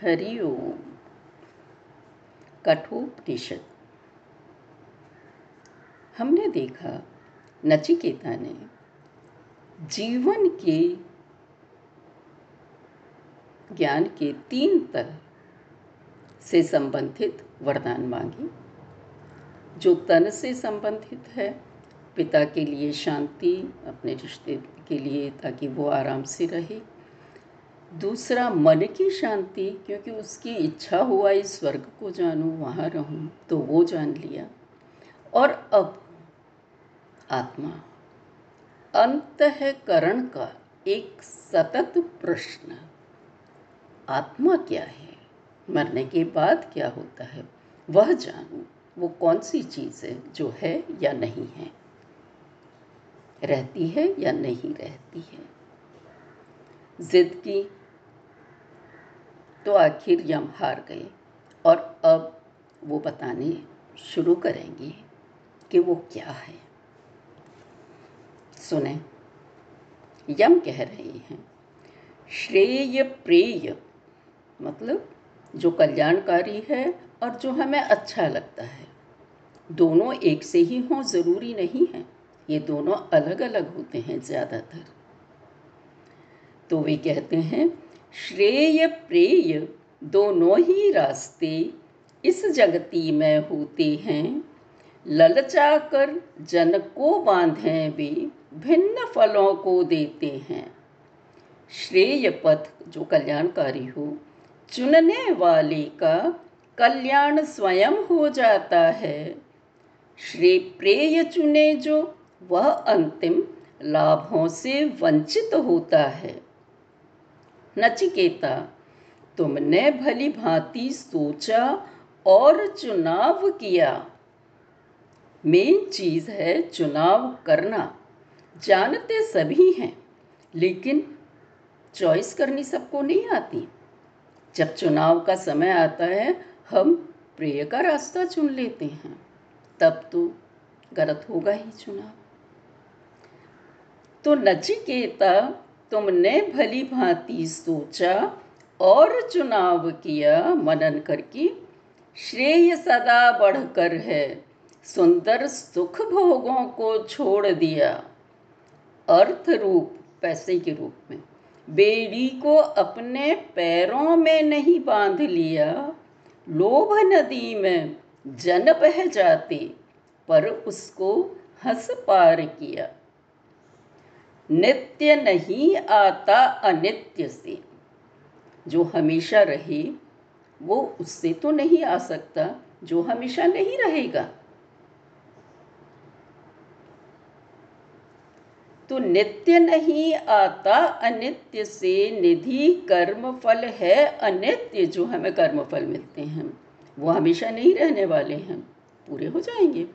हरि ओम। कठोपनिषद। हमने देखा, नचिकेता ने जीवन के ज्ञान के तीन तरह से संबंधित वरदान मांगी, जो तन से संबंधित है, पिता के लिए शांति, अपने रिश्ते के लिए, ताकि वो आराम से रहे। दूसरा, मन की शांति, क्योंकि उसकी इच्छा हुआ इस स्वर्ग को जानूं, वहाँ रहूँ तो वो जान लिया। और अब आत्मा। अंत है करण का एक सतत प्रश्न। आत्मा क्या है? मरने के बाद क्या होता है? वह जानूं, वो कौन सी चीज़ है, जो है या नहीं है? रहती है या नहीं रहती है? जिद की तो आखिर यम हार गए और अब वो बताने शुरू करेंगे कि वो क्या है। सुने, यम कह रहे हैं, श्रेय प्रेय मतलब जो कल्याणकारी है और जो हमें अच्छा लगता है, दोनों एक से ही हों ज़रूरी नहीं है, ये दोनों अलग अलग होते हैं ज़्यादातर। तो वे कहते हैं श्रेय प्रेय दोनों ही रास्ते इस जगती में होते हैं। ललचा कर जन को बांधे भी भिन्न फलों को देते हैं। श्रेय पथ, जो कल्याणकारी हो, चुनने वाले का कल्याण स्वयं हो जाता है। श्रेय प्रेय चुने जो, वह अंतिम लाभों से वंचित होता है। नचिकेता, तुमने भली भांति सोचा और चुनाव किया। मेन चीज़ है चुनाव करना। जानते सभी हैं, लेकिन चॉइस करनी सबको नहीं आती। जब चुनाव का समय आता है, हम प्रिय का रास्ता चुन लेते हैं। तब तो गलत होगा ही चुनाव। तो नचिकेता तुमने भली भांति सोचा और चुनाव किया मनन करके। श्रेय सदा बढ़कर है। सुंदर सुख भोगों को छोड़ दिया। अर्थ रूप, पैसे के रूप में। बेड़ी को अपने पैरों में नहीं बाँध लिया। लोभ नदी में जन बह जाते, पर उसको हंस पार किया। नित्य नहीं आता अनित्य से। जो हमेशा रहे, वो उससे तो नहीं आ सकता, जो हमेशा नहीं रहेगा। तो नित्य नहीं आता अनित्य से निधि कर्म फल है अनित्य, जो हमें कर्म फल मिलते हैं, वो हमेशा नहीं रहने वाले हैं, पूरे हो जाएँगे।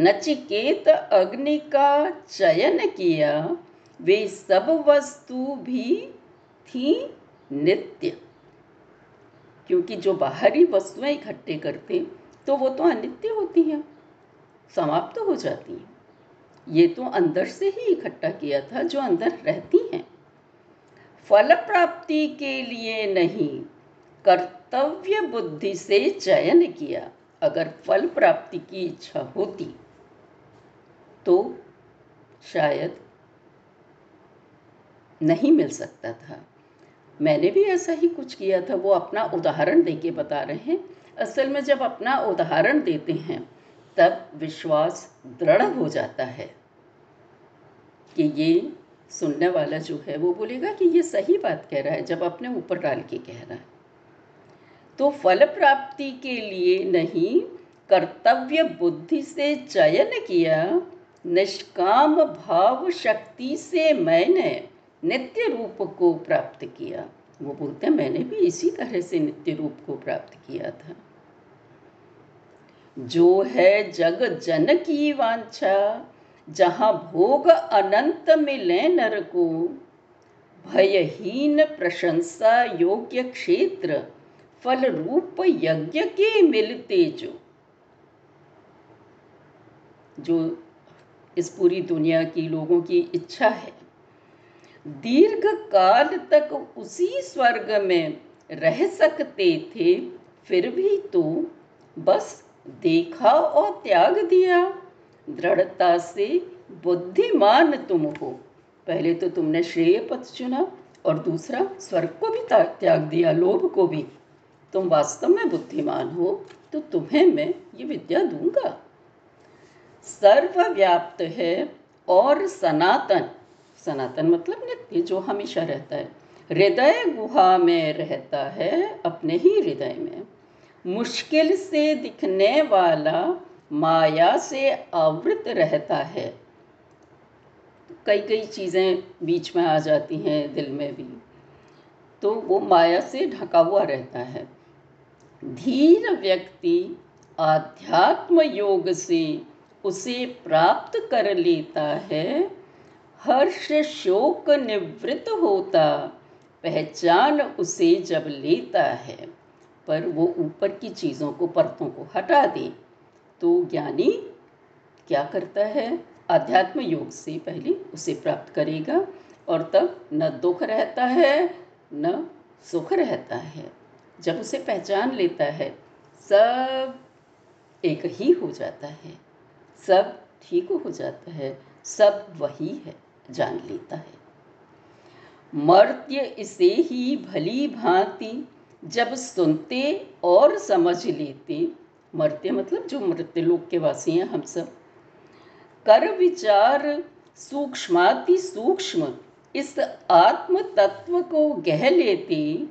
नचिकेत अग्नि का चयन किया, वे सब वस्तु भी थी नित्य। क्योंकि जो बाहरी वस्तुएँ इकट्ठे करते तो वो तो अनित्य होती हैं, समाप्त तो हो जाती हैं। ये तो अंदर से ही इकट्ठा किया था, जो अंदर रहती हैं। फल प्राप्ति के लिए नहीं, कर्तव्य बुद्धि से चयन किया। अगर फल प्राप्ति की इच्छा होती तो शायद नहीं मिल सकता था। मैंने भी ऐसा ही कुछ किया था, वो अपना उदाहरण दे के बता रहे हैं। असल में जब अपना उदाहरण देते हैं, तब विश्वास दृढ़ हो जाता है कि ये सुनने वाला जो है, वो बोलेगा कि ये सही बात कह रहा है, जब अपने ऊपर डाल के कह रहा है। तो फल प्राप्ति के लिए नहीं, कर्तव्य बुद्धि से चयन किया निष्काम भाव शक्ति से मैंने नित्य रूप को प्राप्त किया। वो बोलते हैं, मैंने भी इसी तरह से नित्य रूप को प्राप्त किया था। जो है जग जन की वांछा, जहाँ भोग अनंत मिले नर को, भयहीन प्रशंसा योग्य क्षेत्र, फल रूप यज्ञ के मिलते जो। जो इस पूरी दुनिया की लोगों की इच्छा है। दीर्घ काल तक उसी स्वर्ग में रह सकते थे, फिर भी तो बस देखा और त्याग दिया। दृढ़ता से बुद्धिमान तुम हो। पहले तो तुमने श्रेय पथ चुना और दूसरा स्वर्ग को भी त्याग दिया, लोभ को भी। तुम वास्तव में बुद्धिमान हो तो तुम्हें मैं ये विद्या दूँगा। सर्वव्याप्त है और सनातन। सनातन मतलब नित्य, जो हमेशा रहता है। हृदय गुहा में रहता है, अपने ही हृदय में। मुश्किल से दिखने वाला, माया से आवृत रहता है। कई कई चीज़ें बीच में आ जाती हैं, दिल में भी। तो वो माया से ढका हुआ रहता है। धीर व्यक्ति आध्यात्म योग से उसे प्राप्त कर लेता है। हर्ष शोक निवृत्त होता। पहचान उसे जब लेता है, पर वो ऊपर की चीज़ों को, परतों को हटा दे। तो ज्ञानी क्या करता है? अध्यात्म योग से पहले उसे प्राप्त करेगा और तब न दुख रहता है, न सुख रहता है। जब उसे पहचान लेता है, सब एक ही हो जाता है। सब ठीक हो जाता है, सब वही है, जान लेता है। मर्त्य इसे ही भली भांति जब सुनते और समझ लेते। मर्त्य मतलब जो मृत्य लोक के वासी हैं हम सब। कर विचार सूक्ष्माति सूक्ष्म, इस आत्म तत्व को गह लेते।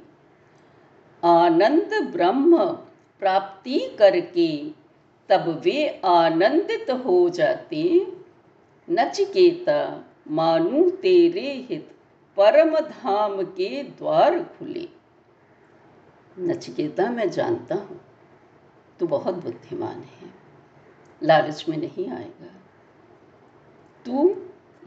आनंद ब्रह्म प्राप्ति करके तब वे आनंदित हो जाते। नचिकेता, मानू तेरे हित परम धाम के द्वार खुले। नचिकेता, मैं जानता हूँ, तू बहुत बुद्धिमान है, लालच में नहीं आएगा। तू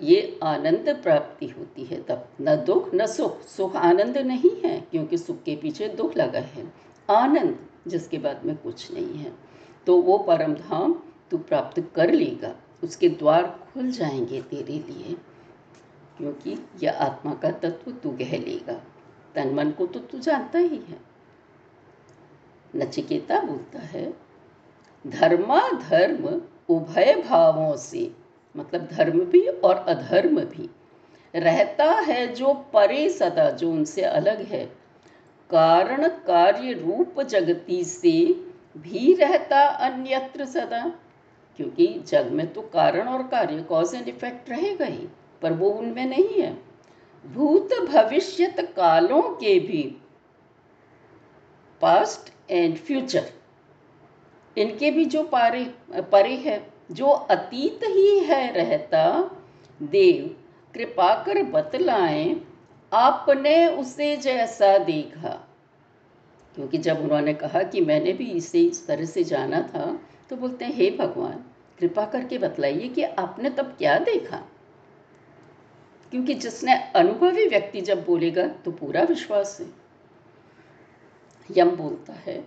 ये आनंद प्राप्ति होती है तब। न दुख, न सुख। सुख आनंद नहीं है, क्योंकि सुख के पीछे दुख लगा है। आनंद, जिसके बाद में कुछ नहीं है। तो वो परम धाम तू प्राप्त कर लेगा। उसके द्वार खुल जाएँगे तेरे लिए, क्योंकि यह आत्मा का तत्व तू कह लेगा। तन मन को तो तू जानता ही है। नचिकेता बोलता है धर्मा धर्म उभय भावों से मतलब धर्म भी और अधर्म भी, रहता है जो परे सदा, जो उनसे अलग है। कारण कार्य रूप जगती से भी रहता अन्यत्र सदा, क्योंकि जग में तो कारण और कार्य कॉज एंड इफ़ेक्ट रहेगा ही पर वो उनमें नहीं है। भूत भविष्यत कालों के भी पास्ट एंड फ्यूचर इनके भी जो पारे, परे है, जो अतीत ही है रहता, देव, कृपा कर बतलाएँ, आपने उसे जैसा देखा। क्योंकि जब उन्होंने कहा कि मैंने भी इसे इस तरह से जाना था तो बोलते हैं, हे भगवान, कृपा करके बतलाइए कि आपने तब क्या देखा? क्योंकि जिसने अनुभवी व्यक्ति जब बोलेगा तो पूरा विश्वास है। यम बोलता है,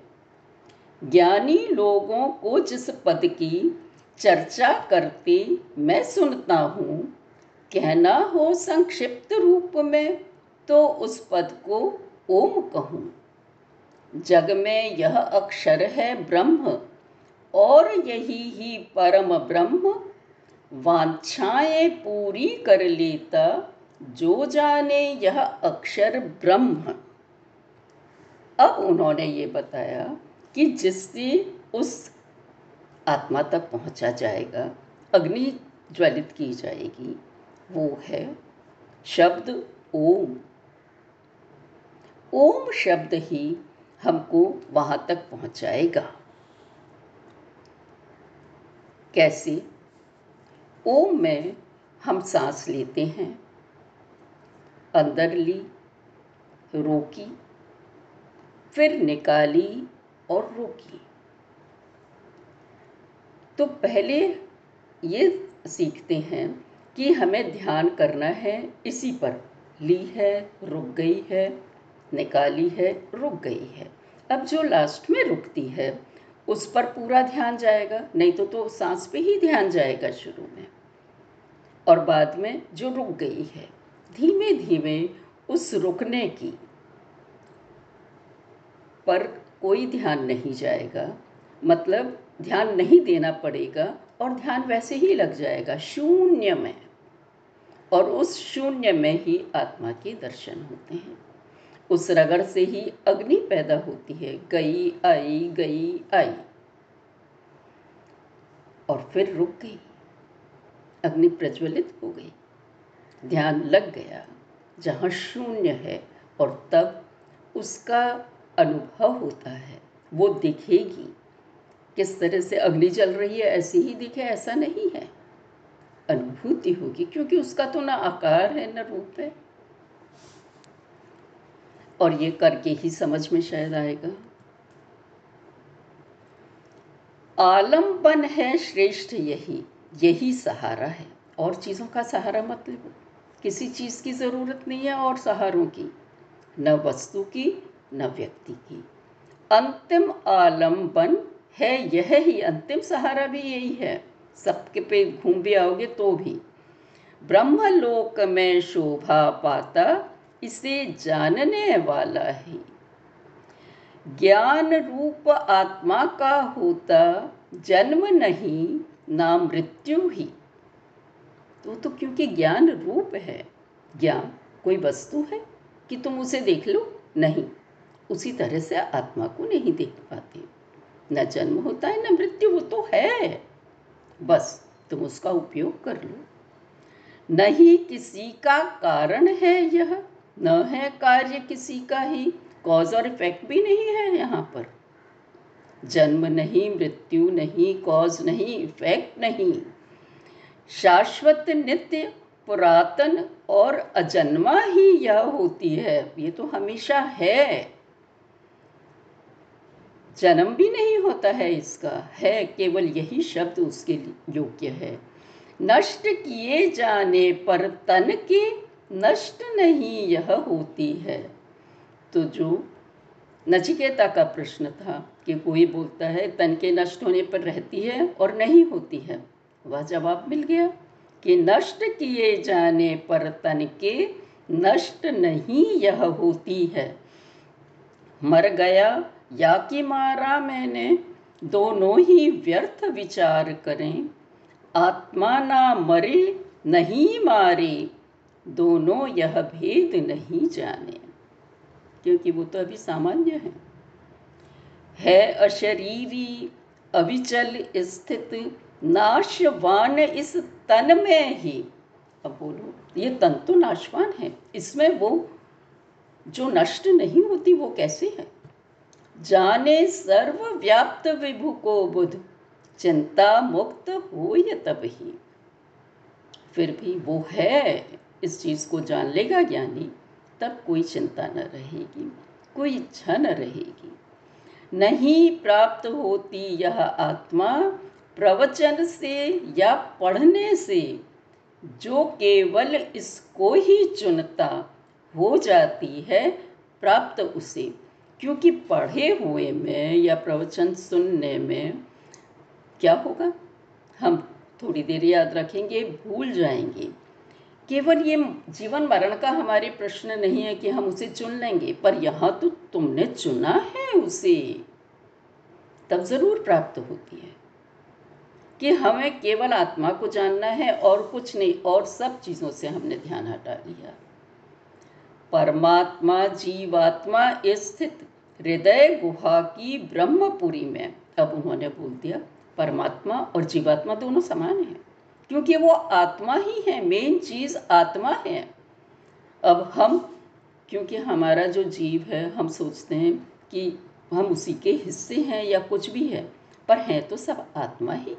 ज्ञानी लोगों को जिस पद की चर्चा करते मैं सुनता हूँ, कहना हो संक्षिप्त रूप में तो उस पद को ओम कहूँ। जग में यह अक्षर है ब्रह्म, और यही ही परम ब्रह्म। वांछाएँ पूरी कर लेता, जो जाने यह अक्षर ब्रह्म। अब उन्होंने ये बताया कि जिससे उस आत्मा तक पहुँचा जाएगा, अग्नि ज्वलित की जाएगी, वो है शब्द ओम। ओम शब्द ही हमको वहाँ तक पहुंचाएगा। कैसे? ओम में हम सांस लेते हैं। अंदर ली, रोकी, फिर निकाली और रोकी। तो पहले ये सीखते हैं कि हमें ध्यान करना है, इसी पर ली है, रुक गई है। निकाली है, रुक गई है। अब जो लास्ट में रुकती है, उस पर पूरा ध्यान जाएगा, नहीं तो तो सांस पे ही ध्यान जाएगा शुरू में। और बाद में जो रुक गई है धीमे धीमे उस रुकने की पर कोई ध्यान नहीं जाएगा। मतलब ध्यान नहीं देना पड़ेगा और ध्यान वैसे ही लग जाएगा, शून्य में। और उस शून्य में ही आत्मा के दर्शन होते हैं। उस रगड़ से ही अग्नि पैदा होती है। गई, आई गई, आई। और फिर रुक गई। अग्नि प्रज्वलित हो गई। ध्यान लग गया, जहाँ शून्य है और तब उसका अनुभव होता है। वो दिखेगी। किस तरह से अग्नि जल रही है, ऐसी ही दिखे, ऐसा नहीं है। अनुभूति होगी, क्योंकि उसका तो ना आकार है, ना रूप है। और ये करके ही समझ में शायद आएगा। आलंबन है श्रेष्ठ यही यही सहारा है। और चीज़ों का सहारा मतलब किसी चीज़ की ज़रूरत नहीं है और सहारों की। न वस्तु की, न व्यक्ति की। अंतिम आलंबन है, यह ही अंतिम सहारा भी यही है। सबके पे घूम भी आओगे तो भी। ब्रह्मलोक में शोभा पाता इसे जानने वाला ही। ज्ञान रूप आत्मा का होता, जन्म नहीं, ना मृत्यु ही। तो तो क्योंकि ज्ञान रूप है, ज्ञान कोई वस्तु है कि तुम उसे देख लो? नहीं। उसी तरह से आत्मा को नहीं देख पाते। न जन्म होता है, न मृत्यु, वो तो है। बस तुम उसका उपयोग कर लो। नहीं किसी का कारण है यह। न है कार्य किसी का ही कॉज और इफ़ेक्ट भी नहीं है यहाँ पर। जन्म नहीं, मृत्यु नहीं कॉज नहीं इफ़ेक्ट नहीं। शाश्वत नित्य, पुरातन और अजन्मा ही यह होती है। ये तो हमेशा है। जन्म भी नहीं होता है इसका। है केवल यही शब्द उसके योग्य है। नष्ट किए जाने पर तन के नष्ट नहीं यह होती है। तो जो नचिकेता का प्रश्न था कि कोई बोलता है, तन के नष्ट होने पर रहती है और नहीं होती है, वह जवाब मिल गया कि नष्ट किए जाने पर तन के नष्ट नहीं यह होती है। मर गया या कि मारा मैंने, दोनों ही व्यर्थ विचार करें। आत्मा ना मरे, नहीं मारे दोनों यह भेद नहीं जाने, क्योंकि वो तो अभी सामान्य है। है अशरीरी अविचल स्थित, नाशवान इस तन में ही। अब बोलो, ये तन तो नाशवान है, इसमें वो जो नष्ट नहीं होती, वो कैसे है? जाने सर्व व्याप्त विभु को बुध, चिंता मुक्त हो ये तब ही। फिर भी वो है इस चीज़ को जान लेगा ज्ञानी, तब कोई चिंता न रहेगी, कोई इच्छा न रहेगी। नहीं प्राप्त होती यह आत्मा प्रवचन से या पढ़ने से, जो केवल इसको ही चुनता, हो जाती है प्राप्त उसे। क्योंकि पढ़े हुए में या प्रवचन सुनने में क्या होगा? हम थोड़ी देर याद रखेंगे, भूल जाएँगे। केवल ये जीवन मरण का हमारे प्रश्न नहीं है कि हम उसे चुन लेंगे, पर यहाँ तो तुमने चुना है उसे। तब ज़रूर प्राप्त होती है कि हमें केवल आत्मा को जानना है और कुछ नहीं, और सब चीज़ों से हमने ध्यान हटा लिया। परमात्मा, जीवात्मा स्थित हृदय गुहा की ब्रह्मपुरी में, अब उन्होंने बोल दिया, परमात्मा और जीवात्मा दोनों समान हैं। क्योंकि वो आत्मा ही है मेन चीज़ आत्मा है। अब हम, क्योंकि हमारा जो जीव है, हम सोचते हैं कि हम उसी के हिस्से हैं या कुछ भी है, पर हैं तो सब आत्मा ही।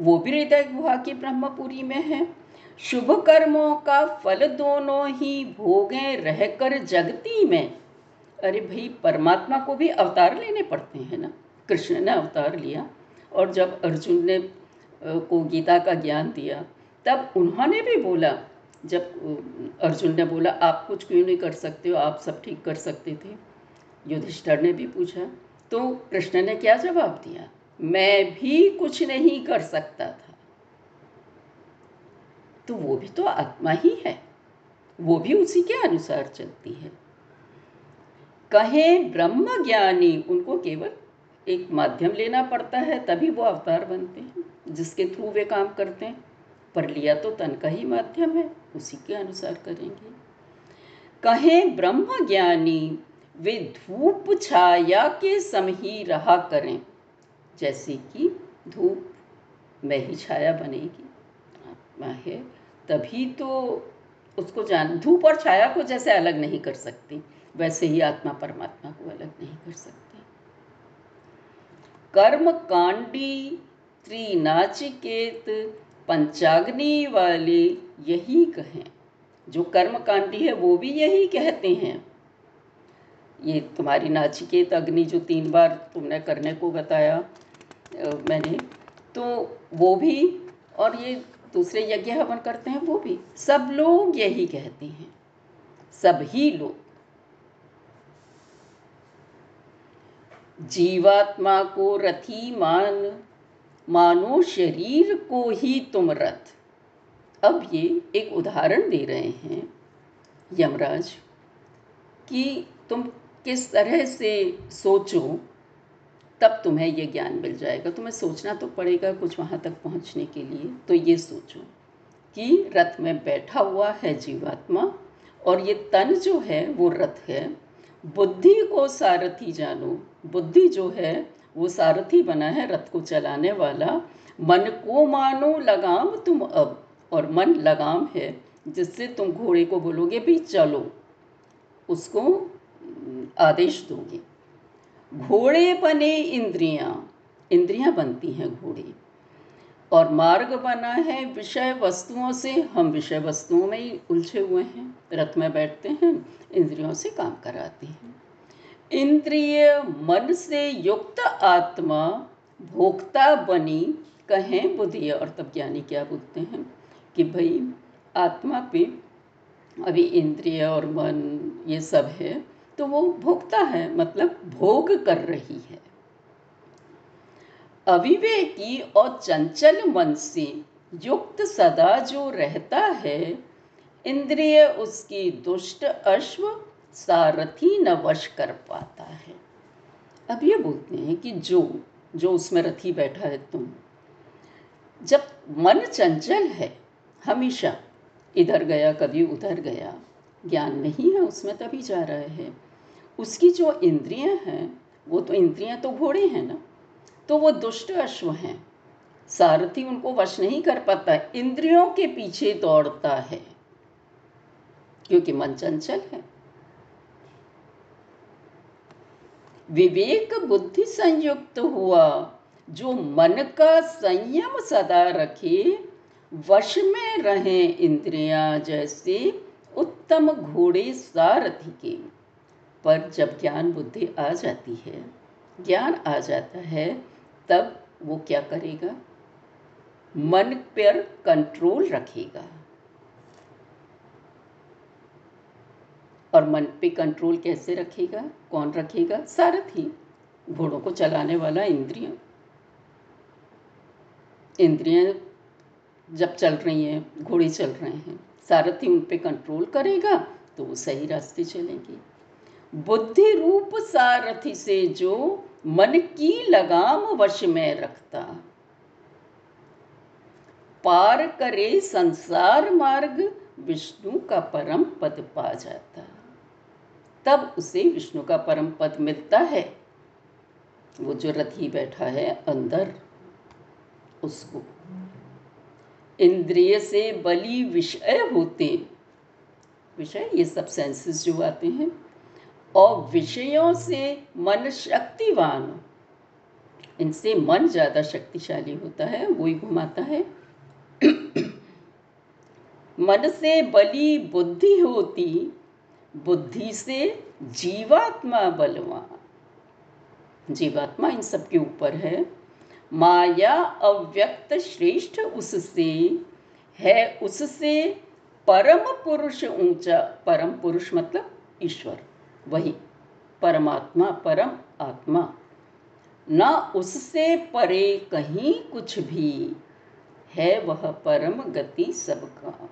वो भी हृदय गुहा की ब्रह्मपुरी में है। शुभ कर्मों का फल दोनों ही भोगे रहकर जगती में। अरे भाई, परमात्मा को भी अवतार लेने पड़ते हैं ना? कृष्ण ने अवतार लिया और जब अर्जुन ने को गीता का ज्ञान दिया। तब उन्होंने भी बोला, जब अर्जुन ने बोला, आप कुछ क्यों नहीं कर सकते हो? आप सब ठीक कर सकते थे। युधिष्ठर ने भी पूछा तो कृष्ण ने क्या जवाब दिया? मैं भी कुछ नहीं कर सकता था। तो वो भी तो आत्मा ही है। वो भी उसी के अनुसार चलती है। कहे ब्रह्म ज्ञानी उनको केवल एक माध्यम लेना पड़ता है, तभी वो अवतार बनते हैं, जिसके थ्रू वे काम करते हैं। पर लिया तो तन का ही माध्यम है, उसी के अनुसार करेंगे। कहें, ब्रह्म ज्ञानी, वे धूप छाया के सम ही रहा करें, जैसे कि धूप में ही छाया बनेगी। आत्मा है, तभी तो उसको जान, धूप और छाया को जैसे अलग नहीं कर सकती, वैसे ही आत्मा परमात्मा को अलग नहीं कर सकती। कर्म कांडी त्रिनाचिकेत, पंचाग्नि वाले यही कहें। जो कर्म कांडी है, वो भी यही कहते हैं। ये तुम्हारी नाचिकेत अग्नि जो तीन बार तुमने करने को बताया मैंने तो वो भी, और ये दूसरे यज्ञ हवन करते हैं, वो भी। सब लोग यही कहते हैं। सभी लोग। जीवात्मा को रथी मान, मानो शरीर को ही तुम रथ। अब ये एक उदाहरण दे रहे हैं, यमराज, कि तुम किस तरह से सोचो, तब तुम्हें ये ज्ञान मिल जाएगा। तुम्हें सोचना तो पड़ेगा कुछ वहाँ तक पहुँचने के लिए। तो ये सोचो कि रथ में बैठा हुआ है जीवात्मा, और ये तन जो है, वो रथ है। बुद्धि को सारथी जानो बुद्धि जो है, वो सारथी बना है रथ को चलाने वाला। मन को मानो लगाम तुम अब, और मन लगाम है, जिससे तुम घोड़े को बोलोगे भी चलो, उसको आदेश दोगे। घोड़े बने इंद्रियाँ इंद्रियाँ बनती हैं घोड़े। और मार्ग बना है विषय वस्तुओं से, हम विषय वस्तुओं में ही उलझे हुए हैं, रथ में बैठते हैं, इंद्रियों से काम कराते हैं। इंद्रिय मन से युक्त आत्मा भोक्ता बनी, कहें बुद्धि, और तब ज्ञानी क्या बोलते हैं? कि भाई, आत्मा पे अभी इंद्रिय और मन ये सब है तो वो भोगता है मतलब भोग कर रही है। अविवेकी और चंचल मन से युक्त सदा जो रहता है, इंद्रिय उसकी दुष्ट अश्व सारथी न वश कर पाता है। अब ये बोलते हैं कि जो जो उसमें रथी बैठा है तुम। जब मन चंचल है, हमेशा इधर गया, कभी उधर गया, ज्ञान नहीं है उसमें, तभी जा रहा है। उसकी जो इंद्रियाँ हैं, वो तो इंद्रियाँ तो घोड़े हैं ना तो वो दुष्ट अश्व हैं। सारथी उनको वश नहीं कर पाता, इंद्रियों के पीछे दौड़ता है, क्योंकि मन चंचल है। विवेक बुद्धि संयुक्त हुआ, जो मन का संयम सदा रखे, वश में रहे इंद्रियाँ जैसे उत्तम घोड़े सारथी के। पर जब ज्ञान बुद्धि आ जाती है, ज्ञान आ जाता है, तब वो क्या करेगा? मन पर कंट्रोल रखेगा। और मन पे कंट्रोल कैसे रखेगा? कौन रखेगा? सारथी। घोड़ों को चलाने वाला इंद्रियों। इंद्रियाँ जब चल रही हैं, घोड़े चल रहे हैं, सारथी उन पे कंट्रोल करेगा तो वो सही रास्ते चलेंगे। बुद्धि रूप सारथी से जो मन की लगाम वश में रखता। पार करे संसार मार्ग, विष्णु का परम पद पा जाता। तब उसे विष्णु का परम पद मिलता है। वो जो रथी बैठा है अंदर, उसको। इंद्रिय से बली विषय होते विषय, ये सब सेंसेस जो आते हैं। और विषयों से मन शक्तिवान। इनसे मन ज़्यादा शक्तिशाली होता है वो ही घुमाता है। मन से बली बुद्धि होती बुद्धि से जीवात्मा बलवान। जीवात्मा इन सब के ऊपर है। माया अव्यक्त श्रेष्ठ उससे है। उससे परम पुरुष ऊँचा, परम पुरुष मतलब ईश्वर। वही परमात्मा, परम आत्मा। न उससे परे कहीं कुछ भी है, वह परम गति सबका।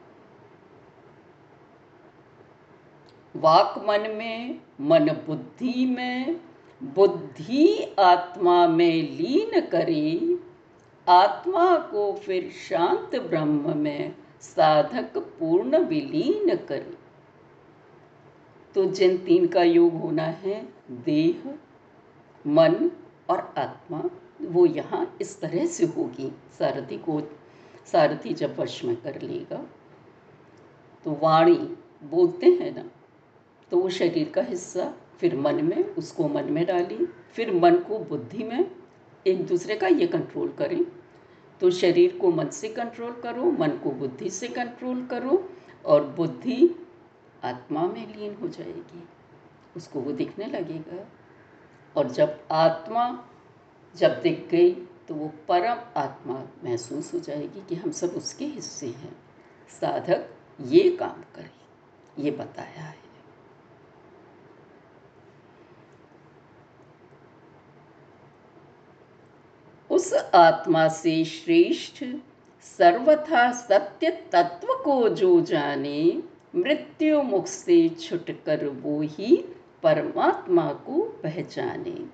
वाक मन में, मन बुद्धि में, बुद्धि आत्मा में लीन करे, आत्मा को फिर शांत ब्रह्म में साधक पूर्ण विलीन करे। तो जिन तीन का योग होना है, देह, मन और आत्मा, वो यहाँ इस तरह से होगी। सारथी को, सारथी जब वश में कर लेगा तो वाणी बोलते हैं ना तो वो शरीर का हिस्सा फिर मन में, उसको मन में डाली, फिर मन को बुद्धि में एक दूसरे का ये कंट्रोल करें। तो शरीर को मन से कंट्रोल करो, मन को बुद्धि से कंट्रोल करो और बुद्धि आत्मा में लीन हो जाएगी। उसको वो दिखने लगेगा। और जब आत्मा जब दिख गई तो वो परम आत्मा महसूस हो जाएगी कि हम सब उसके हिस्से हैं। साधक ये काम करे, ये बताया है। उस आत्मा से श्रेष्ठ सर्वथा सत्य तत्व को जो जाने, मृत्यु मुख से छुटकर वो ही परमात्मा को पहचाने।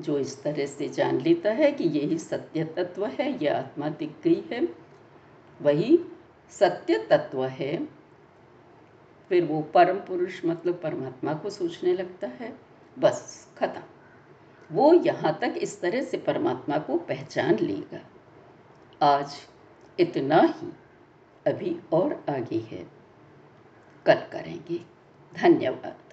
जो इस तरह से जान लेता है कि यही सत्य तत्व है यह आत्मा दिख गई है, वही सत्य तत्व है, फिर वो परम पुरुष मतलब परमात्मा को सोचने लगता है। बस, खत्म। वो यहाँ तक इस तरह से परमात्मा को पहचान लेगा। आज इतना ही। अभी और आगे है। कल करेंगे। धन्यवाद।